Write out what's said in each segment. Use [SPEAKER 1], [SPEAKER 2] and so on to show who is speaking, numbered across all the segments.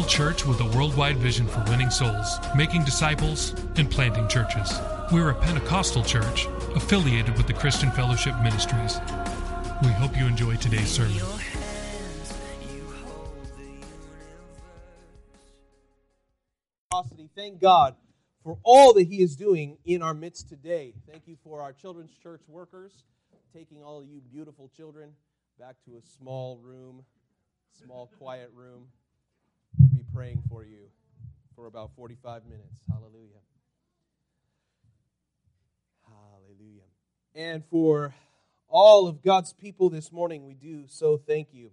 [SPEAKER 1] Local church with a worldwide vision for winning souls, making disciples, and planting churches. We are a Pentecostal church affiliated with the Christian Fellowship Ministries. We hope you enjoy today's sermon.
[SPEAKER 2] Thank God for all that He is doing in our midst today. Thank you for our children's church workers taking all of you beautiful children back to a small room, small quiet room. Praying for you for about 45 minutes. Hallelujah. Hallelujah. And for all of God's people this morning, we do so thank you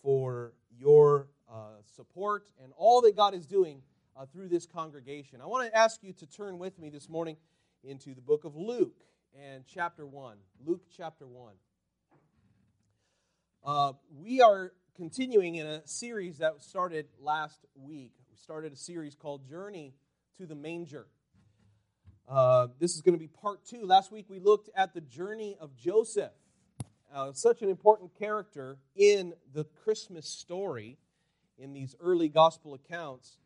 [SPEAKER 2] for your uh, support and all that God is doing uh, through this congregation. I want to ask you to turn with me this morning into the book of Luke and chapter 1. Luke chapter 1. Uh, we are continuing in a series that started last week. We started a series called Journey to the Manger. Uh, this is going to be part two. Last week we looked at the journey of Joseph, uh, such an important character in the Christmas story in these early gospel accounts.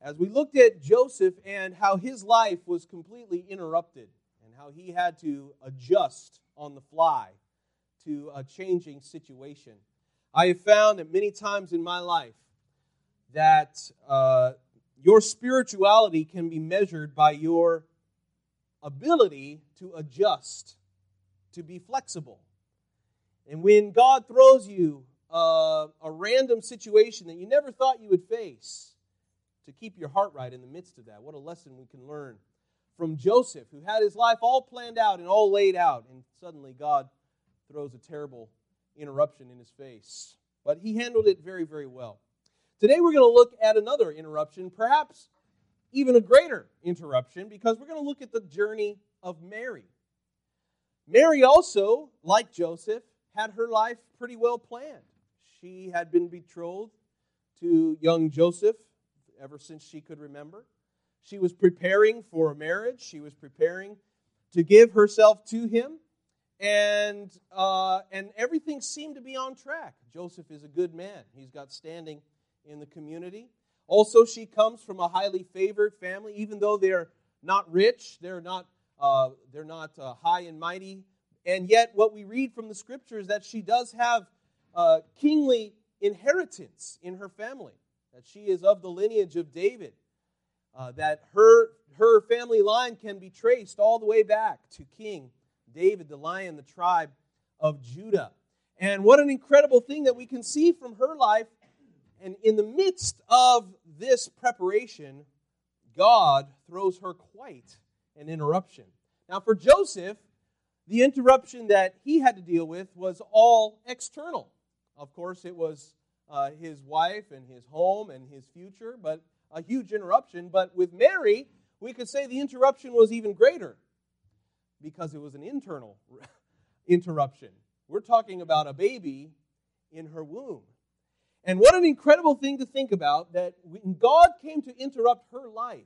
[SPEAKER 2] As we looked at Joseph and how his life was completely interrupted and how he had to adjust on the fly to a changing situation. I have found that many times in my life that uh, your spirituality can be measured by your ability to adjust, to be flexible. And when God throws you uh, a random situation that you never thought you would face, to keep your heart right in the midst of that, what a lesson we can learn from Joseph, who had his life all planned out and all laid out, and suddenly God throws a terrible interruption in his face. But he handled it very, very well. Today we're going to look at another interruption, perhaps even a greater interruption, because we're going to look at the journey of Mary. Mary also, like Joseph, had her life pretty well planned. She had been betrothed to young Joseph ever since she could remember. She was preparing for a marriage, she was preparing to give herself to him and uh, and everything seemed to be on track. Joseph is a good man; he's got standing in the community. Also, she comes from a highly favored family, even though they're not rich, they're not uh, they're not uh, high and mighty, and yet what we read from the scripture is that she does have uh, kingly inheritance in her family. That she is of the lineage of David. Uh, that her her family line can be traced all the way back to King David, the lion, the tribe of Judah. And what an incredible thing that we can see from her life. And in the midst of this preparation, God throws her quite an interruption. Now, for Joseph, the interruption that he had to deal with was all external. Of course, it was uh, his wife and his home and his future, but a huge interruption. But with Mary, we could say the interruption was even greater because it was an internal interruption. We're talking about a baby in her womb. And what an incredible thing to think about that when God came to interrupt her life,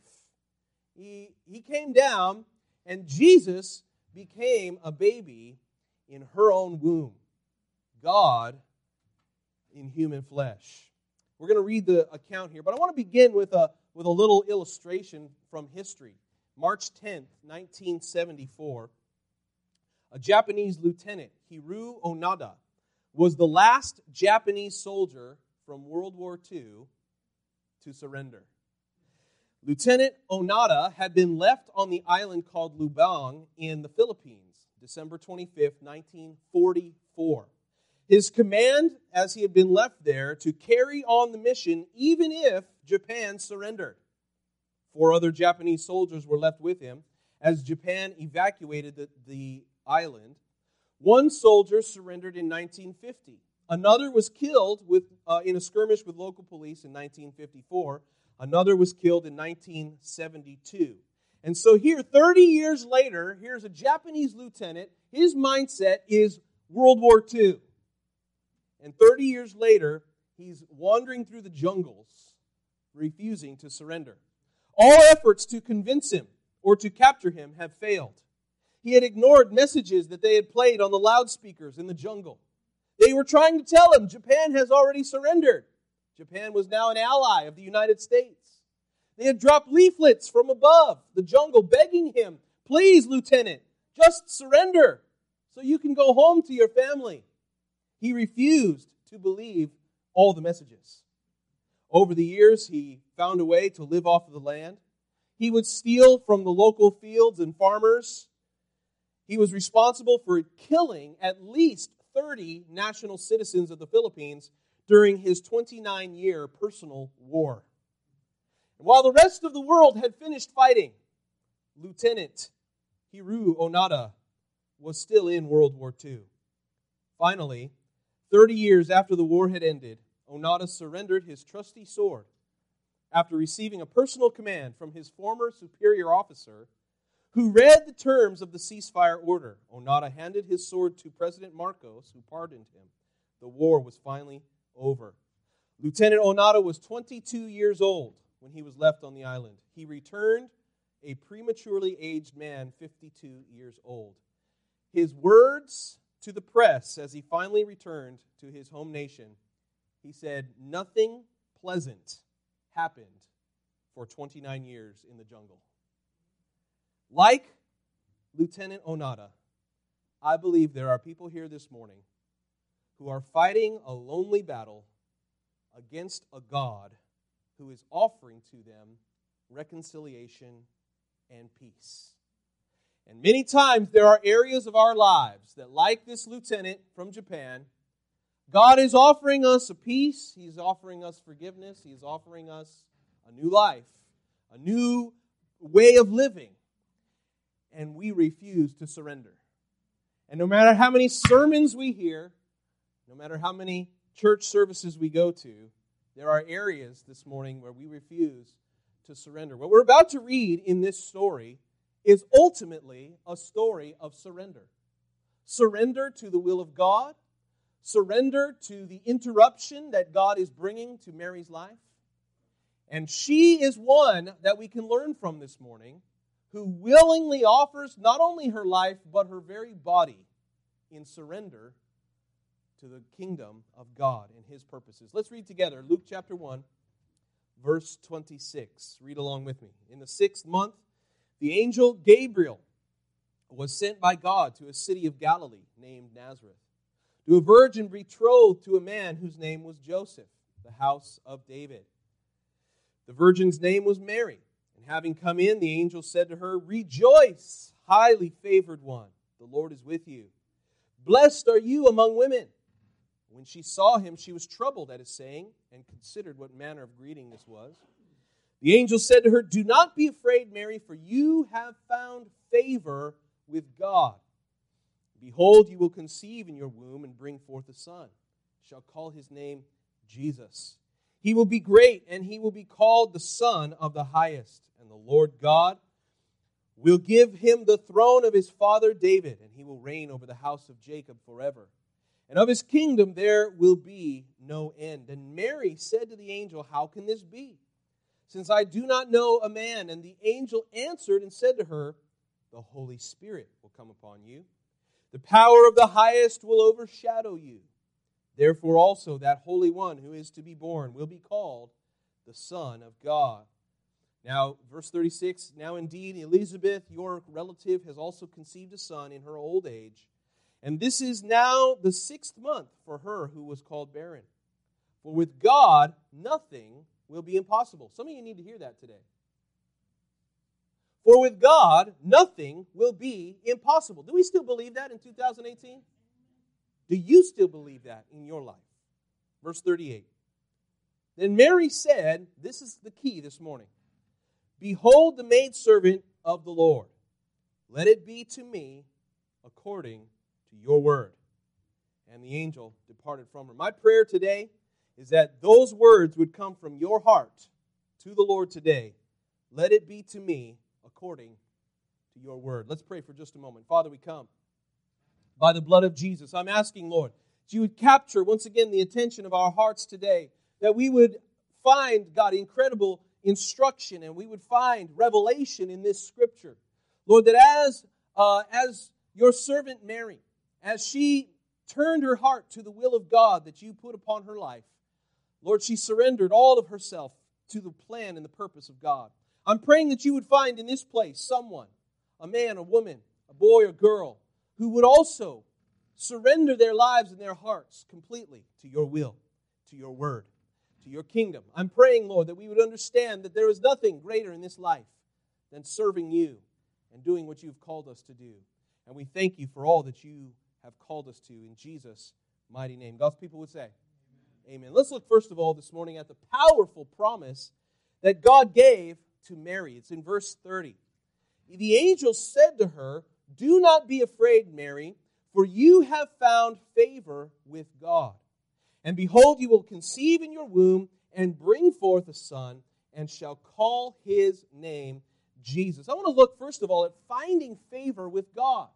[SPEAKER 2] he, he came down and Jesus became a baby in her own womb. God in human flesh. We're going to read the account here, but I want to begin with a, with a little illustration from history. March 10th, 1974, a Japanese lieutenant, Hiroo Onoda, was the last Japanese soldier from World War II to surrender. Lieutenant Onoda had been left on the island called Lubang in the Philippines, December 25th, 1944. His command, as he had been left there, to carry on the mission even if Japan surrendered. Four other Japanese soldiers were left with him as Japan evacuated the, the island. One soldier surrendered in 1950. Another was killed with, uh, in a skirmish with local police in 1954. Another was killed in 1972. And so here, 30 years later, here's a Japanese lieutenant. His mindset is World War II. And 30 years later, he's wandering through the jungles, refusing to surrender. All efforts to convince him or to capture him have failed. He had ignored messages that they had played on the loudspeakers in the jungle. They were trying to tell him Japan has already surrendered. Japan was now an ally of the United States. They had dropped leaflets from above the jungle begging him, Please, Lieutenant, just surrender so you can go home to your family. He refused to believe all the messages. Over the years, he found a way to live off of the land. He would steal from the local fields and farmers. He was responsible for killing at least 30 national citizens of the Philippines during his 29 year personal war. While the rest of the world had finished fighting, Lieutenant Hiroo Onoda was still in World War II. Finally, 30 years after the war had ended, Onoda surrendered his trusty sword after receiving a personal command from his former superior officer who read the terms of the ceasefire order. Onoda handed his sword to President Marcos, who pardoned him. The war was finally over. Lieutenant Onoda was 22 years old when he was left on the island. He returned a prematurely aged man, 52 years old. His words to the press as he finally returned to his home nation, he said, Nothing pleasant happened for 29 years in the jungle. Like Lieutenant Onoda, I believe there are people here this morning who are fighting a lonely battle against a God who is offering to them reconciliation and peace. And many times there are areas of our lives that, like this lieutenant from Japan, God is offering us a peace, He's offering us forgiveness, He's offering us a new life, a new way of living. And we refuse to surrender. And no matter how many sermons we hear, no matter how many church services we go to, there are areas this morning where we refuse to surrender. What we're about to read in this story is ultimately a story of surrender. Surrender to the will of God, surrender to the interruption that God is bringing to Mary's life. And she is one that we can learn from this morning who willingly offers not only her life, but her very body in surrender to the kingdom of God and his purposes. Let's read together Luke chapter 1, verse 26. Read along with me. In the sixth month, the angel Gabriel was sent by God to a city of Galilee named Nazareth, to a virgin betrothed to a man whose name was Joseph, the house of David. The virgin's name was Mary. And having come in, the angel said to her, Rejoice, highly favored one, the Lord is with you. Blessed are you among women. When she saw him, she was troubled at his saying, and considered what manner of greeting this was. The angel said to her, Do not be afraid, Mary, for you have found favor with God. Behold, you will conceive in your womb and bring forth a son. Shall call his name Jesus. He will be great, and he will be called the Son of the Highest. And the Lord God will give him the throne of his father David, and he will reign over the house of Jacob forever. And of his kingdom there will be no end. And Mary said to the angel, How can this be? since I do not know a man. And the angel answered and said to her, The Holy Spirit will come upon you. The power of the highest will overshadow you. Therefore, also that Holy One who is to be born will be called the Son of God. Now, verse 36 Now indeed, Elizabeth, your relative, has also conceived a son in her old age. And this is now the sixth month for her who was called barren. For with God, nothing will be impossible. Some of you need to hear that today. For with God, nothing will be impossible. Do we still believe that in 2018? Do you still believe that in your life? Verse 38. Then Mary said, This is the key this morning Behold the maidservant of the Lord. Let it be to me according to your word. And the angel departed from her. My prayer today is that those words would come from your heart to the Lord today. Let it be to me according to your word. Let's pray for just a moment. Father, we come by the blood of Jesus. I'm asking, Lord, that you would capture once again the attention of our hearts today, that we would find, God, incredible instruction and we would find revelation in this scripture. Lord, that as, uh, as your servant Mary, as she turned her heart to the will of God that you put upon her life, Lord, she surrendered all of herself to the plan and the purpose of God. I'm praying that you would find in this place someone, a man, a woman, a boy or girl, who would also surrender their lives and their hearts completely to your will, to your word, to your kingdom. I'm praying, Lord, that we would understand that there is nothing greater in this life than serving you and doing what you've called us to do. And we thank you for all that you have called us to in Jesus' mighty name. God's people would say, Amen. Let's look first of all this morning at the powerful promise that God gave to Mary. It's in verse 30. The angel said to her, Do not be afraid, Mary, for you have found favor with God. And behold, you will conceive in your womb and bring forth a son, and shall call his name Jesus. I want to look, first of all, at finding favor with God.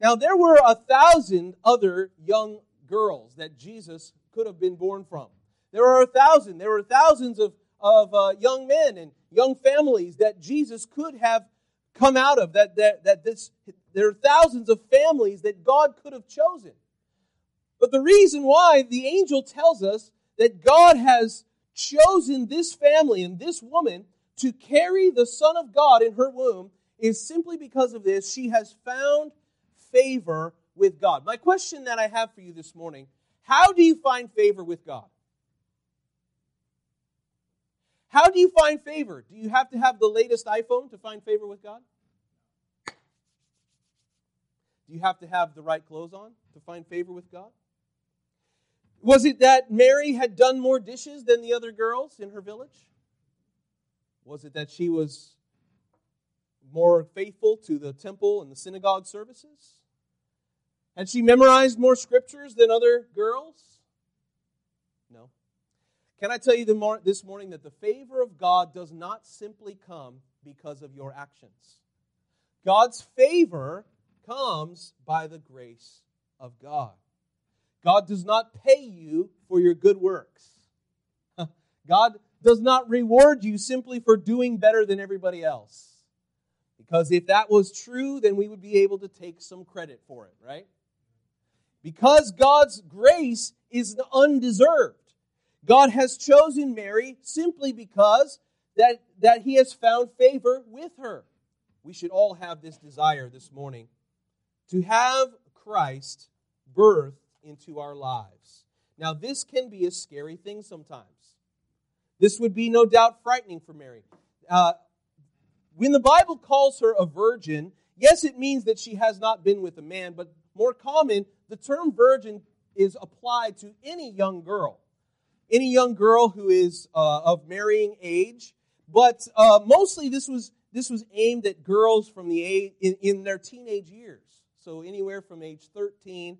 [SPEAKER 2] Now, there were a thousand other young girls that Jesus could have been born from. There are a thousand. There were thousands of, of uh, young men and young families that Jesus could have come out of. That, that, that this, there are thousands of families that God could have chosen. But the reason why the angel tells us that God has chosen this family and this woman to carry the Son of God in her womb is simply because of this. She has found favor with God. My question that I have for you this morning how do you find favor with God? How do you find favor? Do you have to have the latest iPhone to find favor with God? Do you have to have the right clothes on to find favor with God? Was it that Mary had done more dishes than the other girls in her village? Was it that she was more faithful to the temple and the synagogue services? Had she memorized more scriptures than other girls? Can I tell you this morning that the favor of God does not simply come because of your actions? God's favor comes by the grace of God. God does not pay you for your good works. God does not reward you simply for doing better than everybody else. Because if that was true, then we would be able to take some credit for it, right? Because God's grace is undeserved. God has chosen Mary simply because that, that he has found favor with her. We should all have this desire this morning to have Christ birth into our lives. Now, this can be a scary thing sometimes. This would be no doubt frightening for Mary. Uh, when the Bible calls her a virgin, yes, it means that she has not been with a man, but more common, the term virgin is applied to any young girl. Any young girl who is uh, of marrying age, but uh, mostly this was this was aimed at girls from the age in, in their teenage years. So anywhere from age 13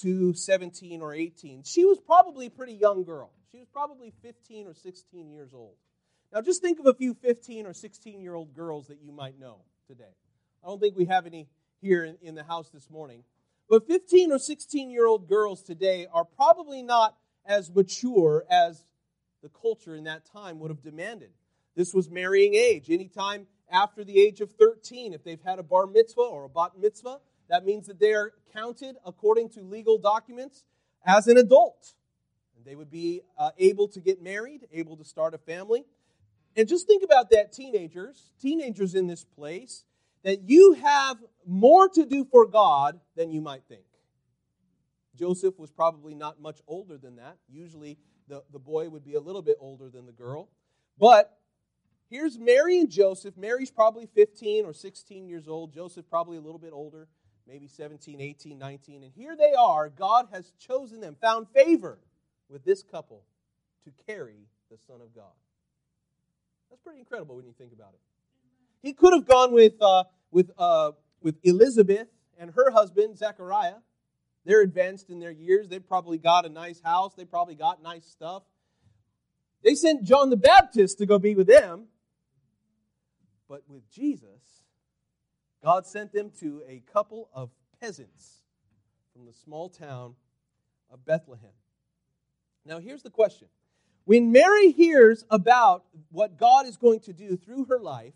[SPEAKER 2] to 17 or 18. She was probably a pretty young girl. She was probably 15 or 16 years old. Now just think of a few 15 or 16 year old girls that you might know today. I don't think we have any here in, in the house this morning. But 15 or 16 year old girls today are probably not as mature as the culture in that time would have demanded. This was marrying age. Anytime after the age of 13, if they've had a bar mitzvah or a bat mitzvah, that means that they are counted according to legal documents as an adult. And they would be uh, able to get married, able to start a family. And just think about that, teenagers, teenagers in this place, that you have more to do for God than you might think. Joseph was probably not much older than that. Usually the, the boy would be a little bit older than the girl. But here's Mary and Joseph. Mary's probably 15 or 16 years old. Joseph probably a little bit older, maybe 17, 18, 19. And here they are. God has chosen them, found favor with this couple to carry the Son of God. That's pretty incredible when you think about it. He could have gone with, uh, with, uh, with Elizabeth and her husband, Zechariah. They're advanced in their years. They've probably got a nice house. They probably got nice stuff. They sent John the Baptist to go be with them. But with Jesus, God sent them to a couple of peasants from the small town of Bethlehem. Now, here's the question. When Mary hears about what God is going to do through her life,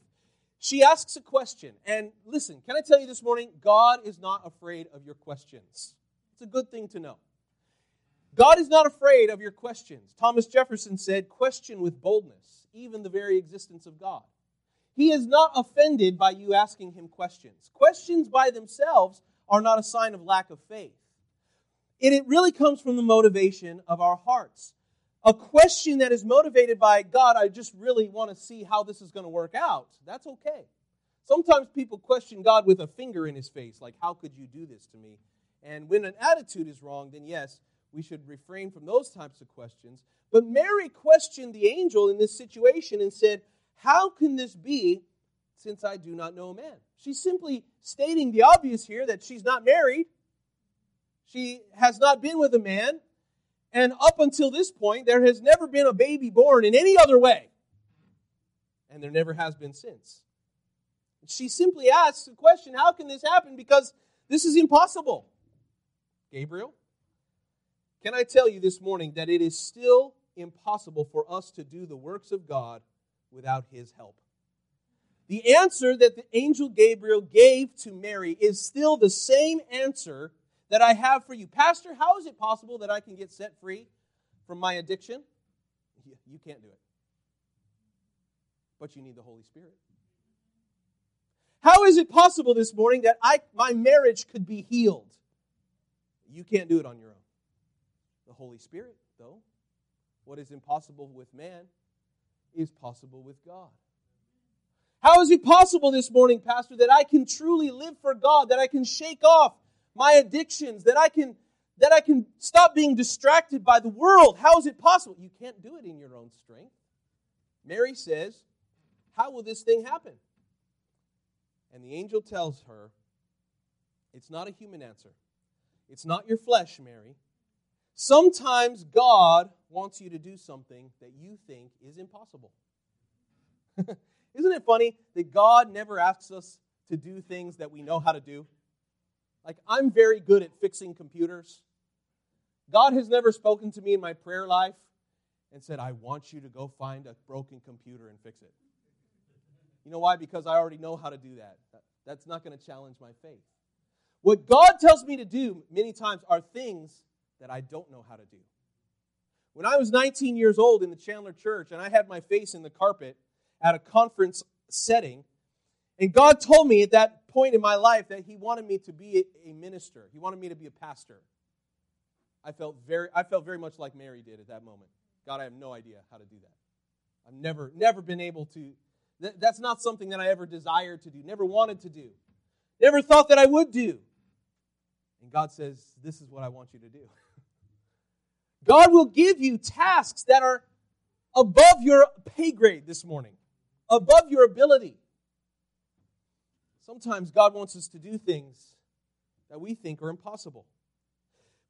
[SPEAKER 2] she asks a question. And listen, can I tell you this morning? God is not afraid of your questions. It's a good thing to know. God is not afraid of your questions. Thomas Jefferson said, Question with boldness, even the very existence of God. He is not offended by you asking him questions. Questions by themselves are not a sign of lack of faith. And it really comes from the motivation of our hearts. A question that is motivated by God, I just really want to see how this is going to work out, that's okay. Sometimes people question God with a finger in his face, like, How could you do this to me? And when an attitude is wrong, then yes, we should refrain from those types of questions. But Mary questioned the angel in this situation and said, How can this be since I do not know a man? She's simply stating the obvious here that she's not married, she has not been with a man, and up until this point, there has never been a baby born in any other way. And there never has been since. She simply asks the question How can this happen? Because this is impossible. Gabriel, can I tell you this morning that it is still impossible for us to do the works of God without his help? The answer that the angel Gabriel gave to Mary is still the same answer that I have for you. Pastor, how is it possible that I can get set free from my addiction? You can't do it. But you need the Holy Spirit. How is it possible this morning that I, my marriage could be healed? You can't do it on your own. The Holy Spirit, though, what is impossible with man is possible with God. How is it possible this morning, Pastor, that I can truly live for God, that I can shake off my addictions, that I can that I can stop being distracted by the world. How is it possible? You can't do it in your own strength. Mary says, How will this thing happen? And the angel tells her, It's not a human answer. It's not your flesh, Mary. Sometimes God wants you to do something that you think is impossible. Isn't it funny that God never asks us to do things that we know how to do? Like, I'm very good at fixing computers. God has never spoken to me in my prayer life and said, I want you to go find a broken computer and fix it. You know why? Because I already know how to do that. That's not going to challenge my faith. What God tells me to do many times are things that I don't know how to do. When I was 19 years old in the Chandler church and I had my face in the carpet at a conference setting, and God told me at that point in my life that He wanted me to be a minister. He wanted me to be a pastor. I felt very, I felt very much like Mary did at that moment. God, I have no idea how to do that. I've never, never been able to. That, that's not something that I ever desired to do, never wanted to do, never thought that I would do. God says, This is what I want you to do. God will give you tasks that are above your pay grade this morning, above your ability. Sometimes God wants us to do things that we think are impossible.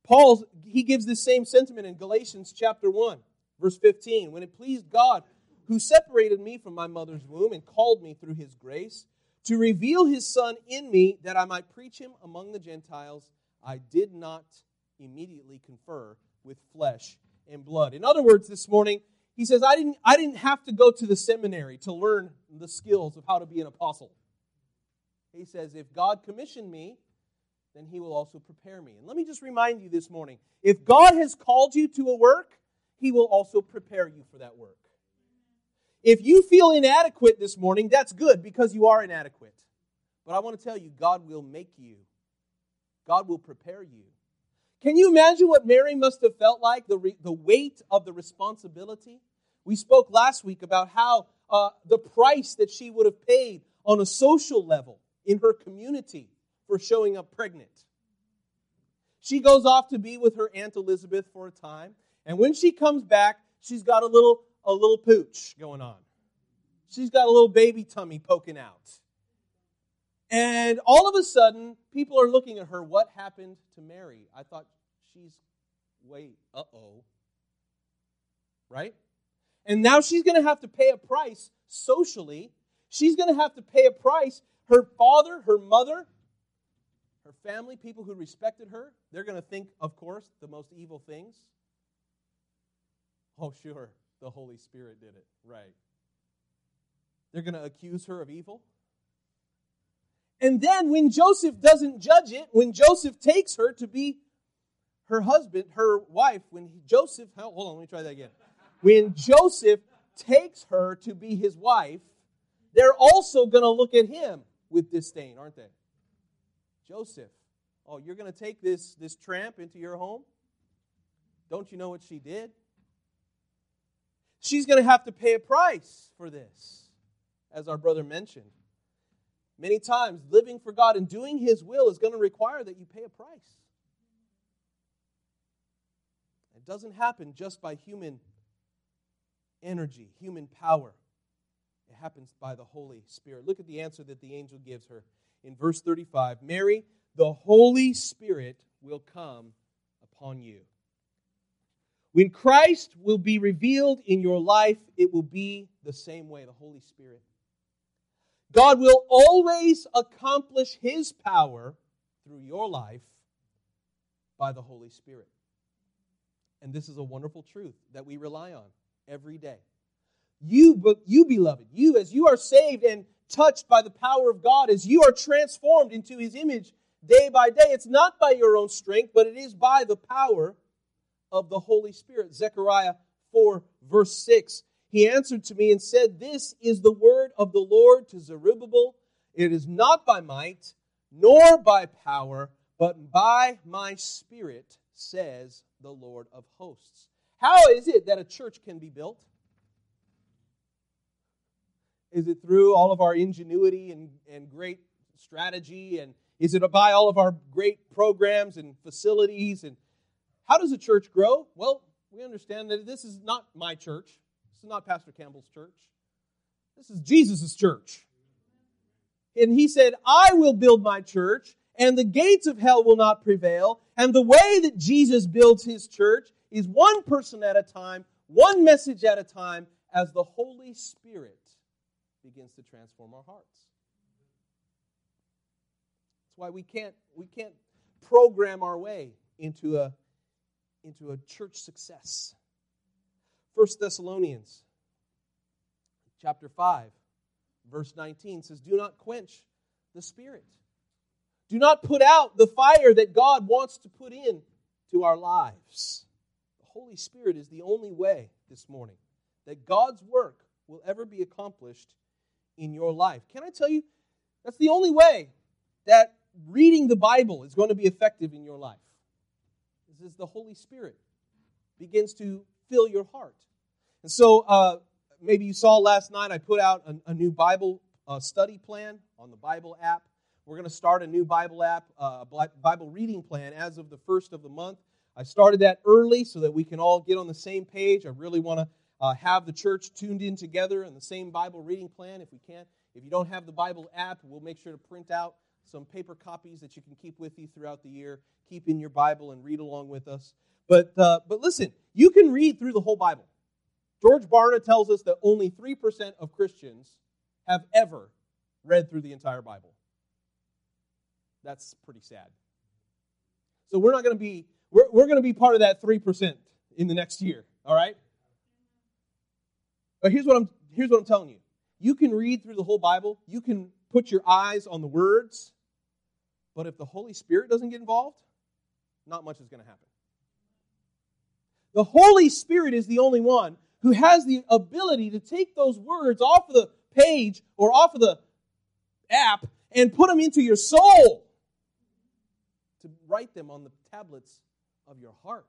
[SPEAKER 2] Paul, he gives this same sentiment in Galatians chapter 1, verse 15. When it pleased God, who separated me from my mother's womb and called me through his grace, to reveal his Son in me that I might preach him among the Gentiles, I did not immediately confer with flesh and blood. In other words, this morning, he says, I didn't, I didn't have to go to the seminary to learn the skills of how to be an apostle. He says, if God commissioned me, then he will also prepare me. And let me just remind you this morning if God has called you to a work, he will also prepare you for that work. If you feel inadequate this morning, that's good because you are inadequate. But I want to tell you, God will make you, God will prepare you. Can you imagine what Mary must have felt like, the, re- the weight of the responsibility? We spoke last week about how uh, the price that she would have paid on a social level in her community for showing up pregnant. She goes off to be with her Aunt Elizabeth for a time, and when she comes back, she's got a little, a little pooch going on. She's got a little baby tummy poking out. And all of a sudden, people are looking at her. What happened to Mary? I thought she's, wait, uh oh. Right? And now she's going to have to pay a price socially. She's going to have to pay a price. Her father, her mother, her family, people who respected her, they're going to think, of course, the most evil things. Oh, sure, the Holy Spirit did it. Right. They're going to accuse her of evil. And then when Joseph doesn't judge it, when Joseph takes her to be her husband, her wife, when he, Joseph, hold on, let me try that again. When Joseph takes her to be his wife, they're also going to look at him with disdain, aren't they? Joseph, oh, you're going to take this, this tramp into your home? Don't you know what she did? She's going to have to pay a price for this, as our brother mentioned. Many times, living for God and doing His will is going to require that you pay a price. It doesn't happen just by human energy, human power. It happens by the Holy Spirit. Look at the answer that the angel gives her in verse 35 Mary, the Holy Spirit will come upon you. When Christ will be revealed in your life, it will be the same way the Holy Spirit. God will always accomplish His power through your life by the Holy Spirit. And this is a wonderful truth that we rely on every day. You, you, beloved, you, as you are saved and touched by the power of God, as you are transformed into His image day by day, it's not by your own strength, but it is by the power of the Holy Spirit. Zechariah 4, verse 6. He answered to me and said, This is the word of the Lord to Zerubbabel. It is not by might, nor by power, but by my spirit, says the Lord of hosts. How is it that a church can be built? Is it through all of our ingenuity and, and great strategy? And is it by all of our great programs and facilities? And how does a church grow? Well, we understand that this is not my church. Is not Pastor Campbell's church. This is Jesus' church. And he said, I will build my church, and the gates of hell will not prevail. And the way that Jesus builds his church is one person at a time, one message at a time, as the Holy Spirit begins to transform our hearts. That's why we can't, we can't program our way into a, into a church success. First Thessalonians chapter 5, verse 19 says, Do not quench the spirit. Do not put out the fire that God wants to put in to our lives. The Holy Spirit is the only way this morning that God's work will ever be accomplished in your life. Can I tell you, that's the only way that reading the Bible is going to be effective in your life. This is the Holy Spirit begins to fill your heart. And so, uh, maybe you saw last night I put out a, a new Bible uh, study plan on the Bible app. We're going to start a new Bible app, uh, Bible reading plan as of the first of the month. I started that early so that we can all get on the same page. I really want to uh, have the church tuned in together in the same Bible reading plan if we can. If you don't have the Bible app, we'll make sure to print out some paper copies that you can keep with you throughout the year. Keep in your Bible and read along with us. But, uh, but listen, you can read through the whole Bible. George Barna tells us that only 3% of Christians have ever read through the entire Bible. That's pretty sad. So we're not going to be, we're, we're going to be part of that 3% in the next year, all right? But here's what I'm here's what I'm telling you. You can read through the whole Bible, you can put your eyes on the words, but if the Holy Spirit doesn't get involved, not much is going to happen. The Holy Spirit is the only one who has the ability to take those words off of the page or off of the app and put them into your soul to write them on the tablets of your heart.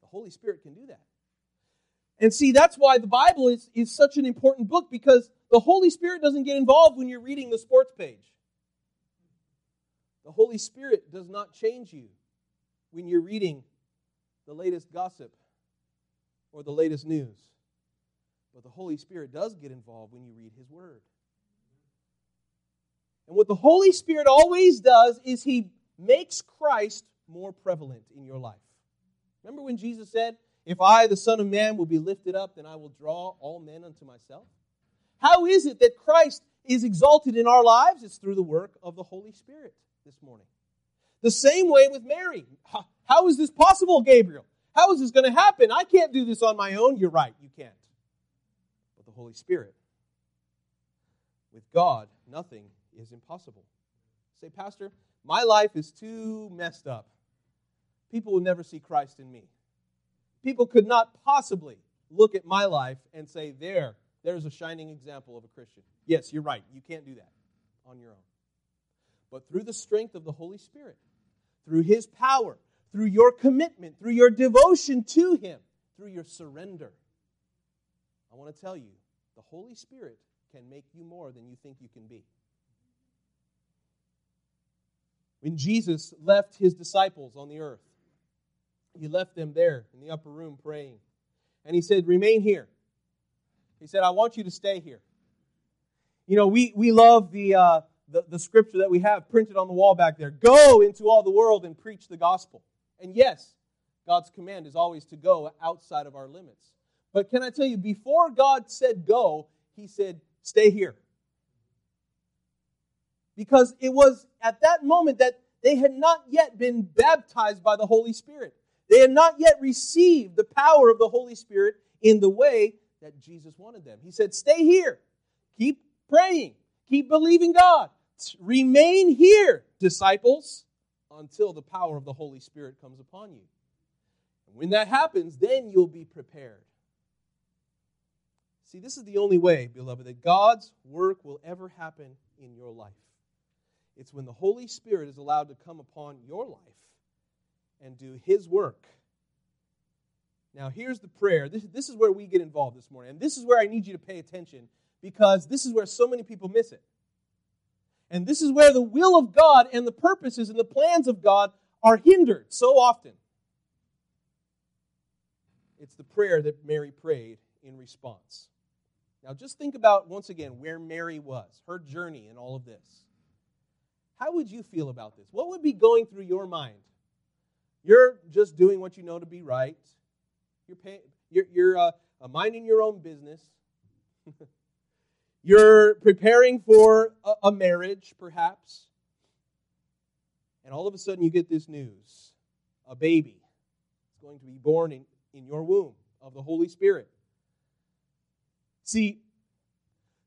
[SPEAKER 2] The Holy Spirit can do that. And see, that's why the Bible is, is such an important book because the Holy Spirit doesn't get involved when you're reading the sports page. The Holy Spirit does not change you when you're reading the latest gossip or the latest news. But the Holy Spirit does get involved when you read His Word. And what the Holy Spirit always does is he makes Christ more prevalent in your life. Remember when Jesus said, If I, the Son of Man, will be lifted up, then I will draw all men unto myself? How is it that Christ is exalted in our lives? It's through the work of the Holy Spirit this morning. The same way with Mary. How is this possible, Gabriel? How is this going to happen? I can't do this on my own. You're right, you can't. But the Holy Spirit. With God, nothing is impossible. Say, Pastor, my life is too messed up. People will never see Christ in me. People could not possibly look at my life and say, There, there's a shining example of a Christian. Yes, you're right. You can't do that on your own. But through the strength of the Holy Spirit, through His power, through your commitment, through your devotion to Him, through your surrender, I want to tell you the Holy Spirit can make you more than you think you can be. When Jesus left His disciples on the earth, He left them there in the upper room praying. And He said, Remain here. He said, I want you to stay here. You know, we, we love the, uh, the, the scripture that we have printed on the wall back there go into all the world and preach the gospel. And yes, God's command is always to go outside of our limits. But can I tell you, before God said go, He said, stay here. Because it was at that moment that they had not yet been baptized by the Holy Spirit. They had not yet received the power of the Holy Spirit in the way that Jesus wanted them. He said, Stay here. Keep praying. Keep believing God. Remain here, disciples, until the power of the Holy Spirit comes upon you. And when that happens, then you'll be prepared. See, this is the only way, beloved, that God's work will ever happen in your life. It's when the Holy Spirit is allowed to come upon your life and do His work. Now, here's the prayer. This, this is where we get involved this morning. And this is where I need you to pay attention because this is where so many people miss it. And this is where the will of God and the purposes and the plans of God are hindered so often. It's the prayer that Mary prayed in response. Now, just think about once again where Mary was, her journey in all of this. How would you feel about this? What would be going through your mind? You're just doing what you know to be right. You're, pay, you're, you're uh, minding your own business. you're preparing for a, marriage, perhaps. And all of a sudden, you get this news a baby is going to be born in, in your womb of the Holy Spirit. See,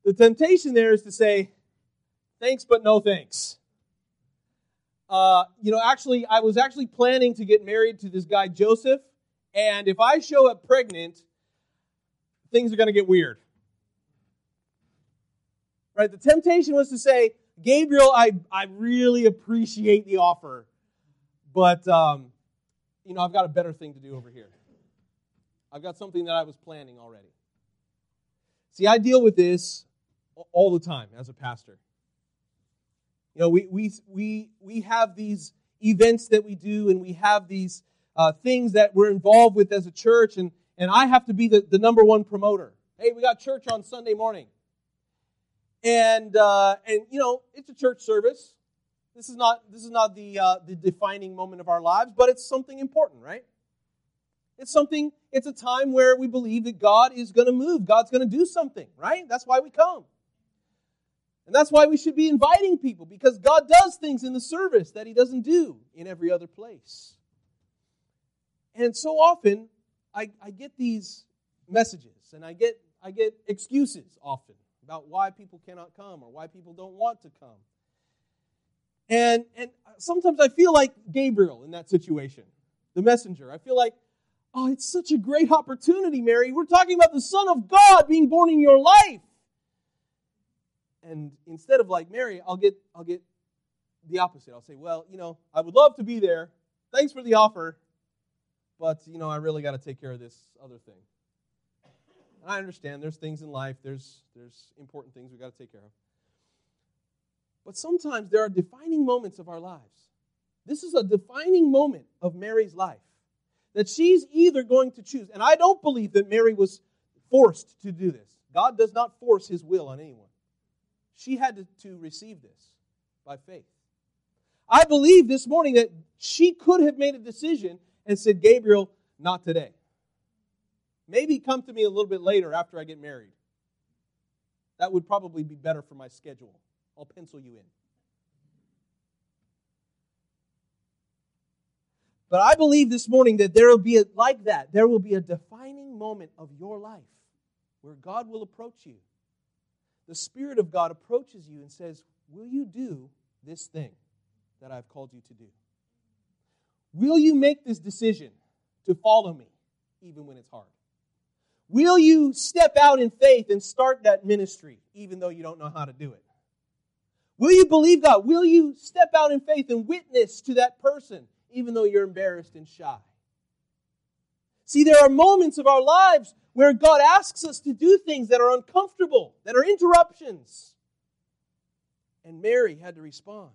[SPEAKER 2] the temptation there is to say, thanks, but no thanks. Uh, you know, actually, I was actually planning to get married to this guy, Joseph, and if I show up pregnant, things are going to get weird. Right? The temptation was to say, Gabriel, I, I really appreciate the offer, but, um, you know, I've got a better thing to do over here. I've got something that I was planning already. See, I deal with this all the time as a pastor. You know, we, we, we, we have these events that we do, and we have these uh, things that we're involved with as a church, and, and I have to be the, the number one promoter. Hey, we got church on Sunday morning. And, uh, and you know, it's a church service. This is not, this is not the, uh, the defining moment of our lives, but it's something important, right? It's something, it's a time where we believe that God is going to move. God's going to do something, right? That's why we come. And that's why we should be inviting people, because God does things in the service that He doesn't do in every other place. And so often, I, I get these messages and I get, I get excuses often about why people cannot come or why people don't want to come. And, and sometimes I feel like Gabriel in that situation, the messenger. I feel like, oh, it's such a great opportunity, Mary. We're talking about the Son of God being born in your life. And instead of like Mary, I'll get, I'll get the opposite. I'll say, well, you know, I would love to be there. Thanks for the offer but you know, I really got to take care of this other thing. I understand there's things in life, there's there's important things we've got to take care of. But sometimes there are defining moments of our lives. This is a defining moment of Mary's life that she's either going to choose, and I don't believe that Mary was forced to do this. God does not force his will on anyone. She had to, to receive this. by faith. I believe this morning that she could have made a decision and said, Gabriel, not today. Maybe come to me a little bit later after I get married. That would probably be better for my schedule. I'll pencil you in. But I believe this morning that there will be a, like that. There will be a defining moment of your life where God will approach you. The Spirit of God approaches you and says, Will you do this thing that I've called you to do? Will you make this decision to follow me even when it's hard? Will you step out in faith and start that ministry even though you don't know how to do it? Will you believe God? Will you step out in faith and witness to that person even though you're embarrassed and shy? See, there are moments of our lives where God asks us to do things that are uncomfortable, that are interruptions. And Mary had to respond.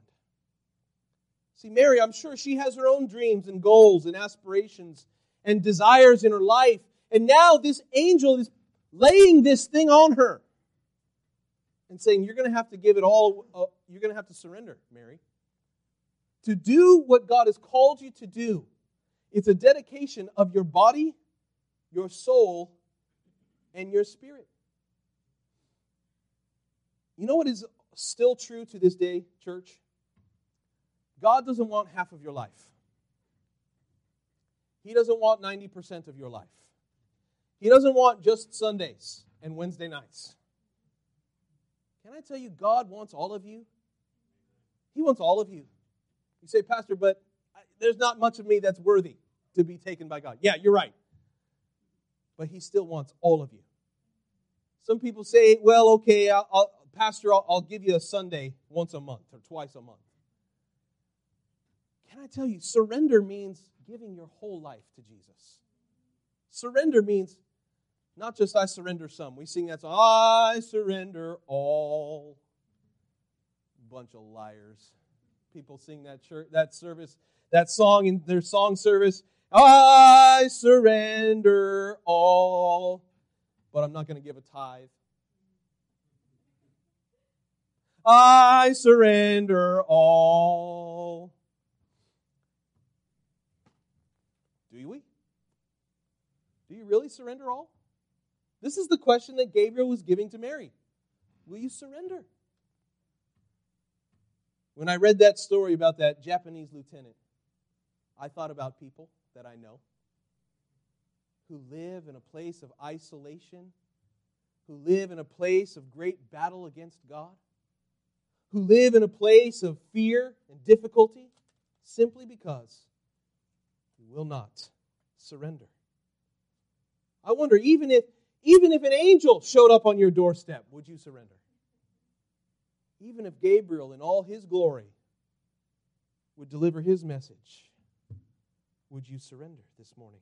[SPEAKER 2] See, Mary, I'm sure she has her own dreams and goals and aspirations and desires in her life. And now this angel is laying this thing on her and saying, You're going to have to give it all, uh, you're going to have to surrender, Mary. To do what God has called you to do, it's a dedication of your body, your soul, and your spirit. You know what is still true to this day, church? God doesn't want half of your life. He doesn't want 90% of your life. He doesn't want just Sundays and Wednesday nights. Can I tell you, God wants all of you? He wants all of you. You say, Pastor, but there's not much of me that's worthy to be taken by God. Yeah, you're right. But He still wants all of you. Some people say, well, okay, I'll, I'll, Pastor, I'll, I'll give you a Sunday once a month or twice a month. Can I tell you, surrender means giving your whole life to Jesus. Surrender means not just I surrender some. We sing that song, I surrender all. Bunch of liars. People sing that church, that service, that song in their song service. I surrender all, but I'm not going to give a tithe. I surrender all. Do we? You really surrender all? This is the question that Gabriel was giving to Mary. Will you surrender? When I read that story about that Japanese lieutenant, I thought about people that I know who live in a place of isolation, who live in a place of great battle against God, who live in a place of fear and difficulty simply because he will not surrender. I wonder, even if even if an angel showed up on your doorstep, would you surrender? Even if Gabriel, in all his glory, would deliver his message, would you surrender this morning?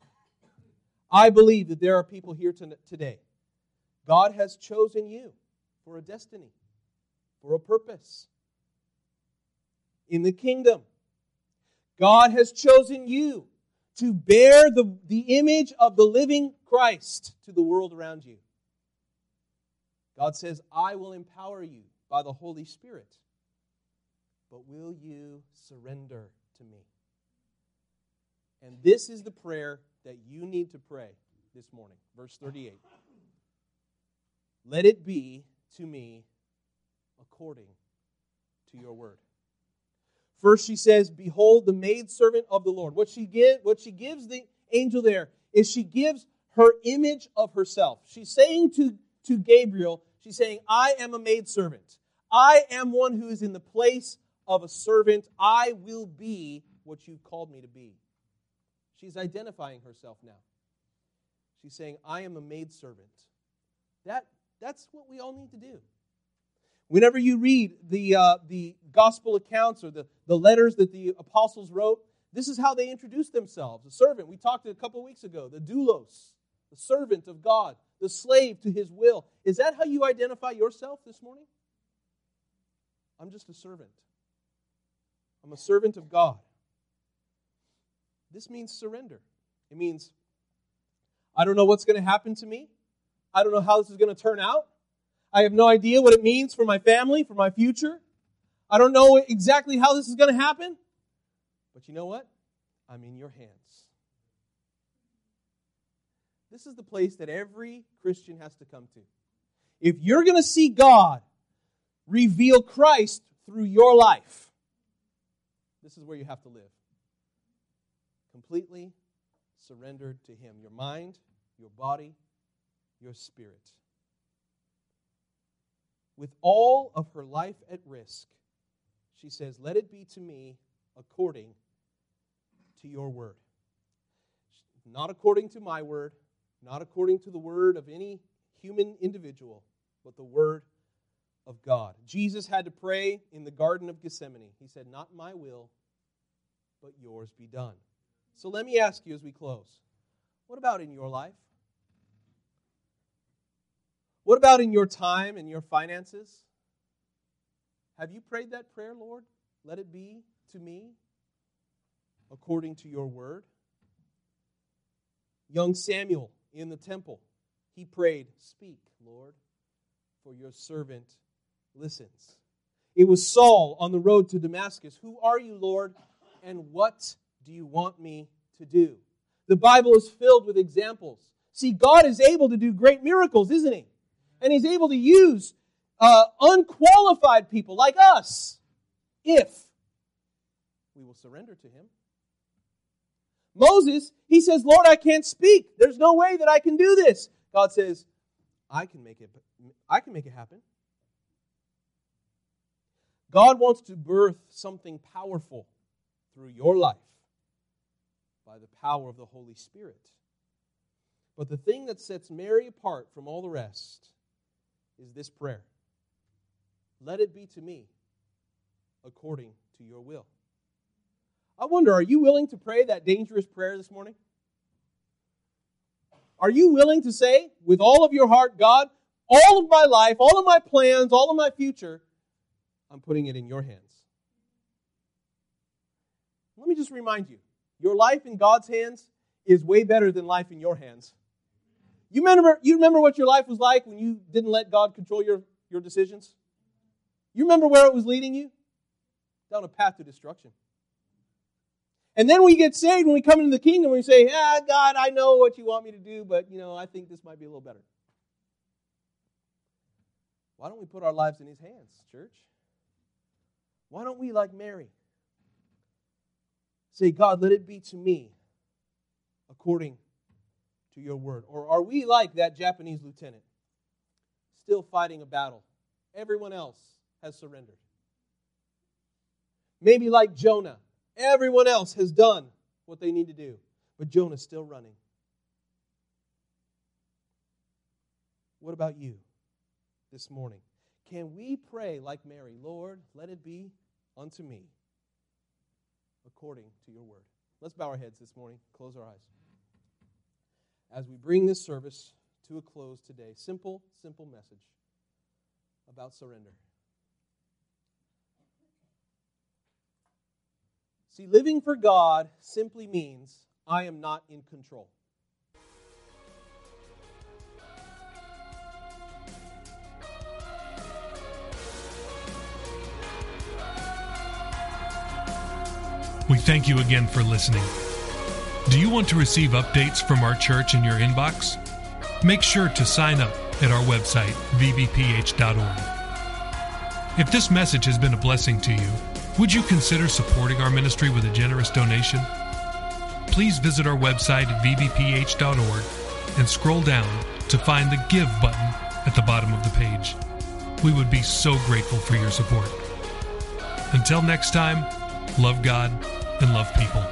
[SPEAKER 2] I believe that there are people here today. God has chosen you for a destiny, for a purpose in the kingdom. God has chosen you to bear the, the image of the living Christ to the world around you. God says, I will empower you by the Holy Spirit, but will you surrender to me? And this is the prayer that you need to pray this morning. Verse 38. Let it be to me according to your word. First, she says, Behold, the maidservant of the Lord. What she, give, what she gives the angel there is she gives her image of herself. She's saying to, to Gabriel, She's saying, I am a maidservant. I am one who is in the place of a servant. I will be what you've called me to be. She's identifying herself now. She's saying, I am a maidservant. That, that's what we all need to do. Whenever you read the, uh, the gospel accounts or the, the letters that the apostles wrote, this is how they introduce themselves. A servant, we talked a couple weeks ago, the doulos, the servant of God, the slave to his will. Is that how you identify yourself this morning? I'm just a servant. I'm a servant of God. This means surrender. It means, I don't know what's going to happen to me. I don't know how this is going to turn out. I have no idea what it means for my family, for my future. I don't know exactly how this is going to happen. But you know what? I'm in your hands. This is the place that every Christian has to come to. If you're going to see God reveal Christ through your life, this is where you have to live. Completely surrendered to Him. Your mind, your body, your spirit. With all of her life at risk, she says, Let it be to me according to your word. Not according to my word, not according to the word of any human individual, but the word of God. Jesus had to pray in the Garden of Gethsemane. He said, Not my will, but yours be done. So let me ask you as we close what about in your life? What about in your time and your finances? Have you prayed that prayer, Lord? Let it be to me according to your word. Young Samuel in the temple, he prayed, Speak, Lord, for your servant listens. It was Saul on the road to Damascus. Who are you, Lord, and what do you want me to do? The Bible is filled with examples. See, God is able to do great miracles, isn't He? And He's able to use uh, unqualified people like us if we will surrender to Him. Moses, he says, Lord, I can't speak. There's no way that I can do this. God says, I can make it, I can make it happen. God wants to birth something powerful through your life by the power of the Holy Spirit. But the thing that sets Mary apart from all the rest is this prayer Let it be to me according to your will. I wonder, are you willing to pray that dangerous prayer this morning? Are you willing to say with all of your heart, God, all of my life, all of my plans, all of my future, I'm putting it in your hands? Let me just remind you your life in God's hands is way better than life in your hands. You remember, you remember what your life was like when you didn't let God control your, your decisions? You remember where it was leading you? Down a path to destruction. And then we get saved when we come into the kingdom, we say, Ah, God, I know what you want me to do, but you know, I think this might be a little better. Why don't we put our lives in his hands, church? Why don't we, like Mary, say, God, let it be to me according to your word? Or are we like that Japanese lieutenant, still fighting a battle? Everyone else has surrendered. Maybe like Jonah, everyone else has done what they need to do, but Jonah's still running. What about you this morning? Can we pray like Mary, Lord, let it be unto me according to your word? Let's bow our heads this morning, close our eyes. As we bring this service to a close today, simple, simple message about surrender. See, living for God simply means I am not in control.
[SPEAKER 1] We thank you again for listening. Do you want to receive updates from our church in your inbox? Make sure to sign up at our website, vbph.org. If this message has been a blessing to you, would you consider supporting our ministry with a generous donation? Please visit our website at vbph.org and scroll down to find the Give button at the bottom of the page. We would be so grateful for your support. Until next time, love God and love people.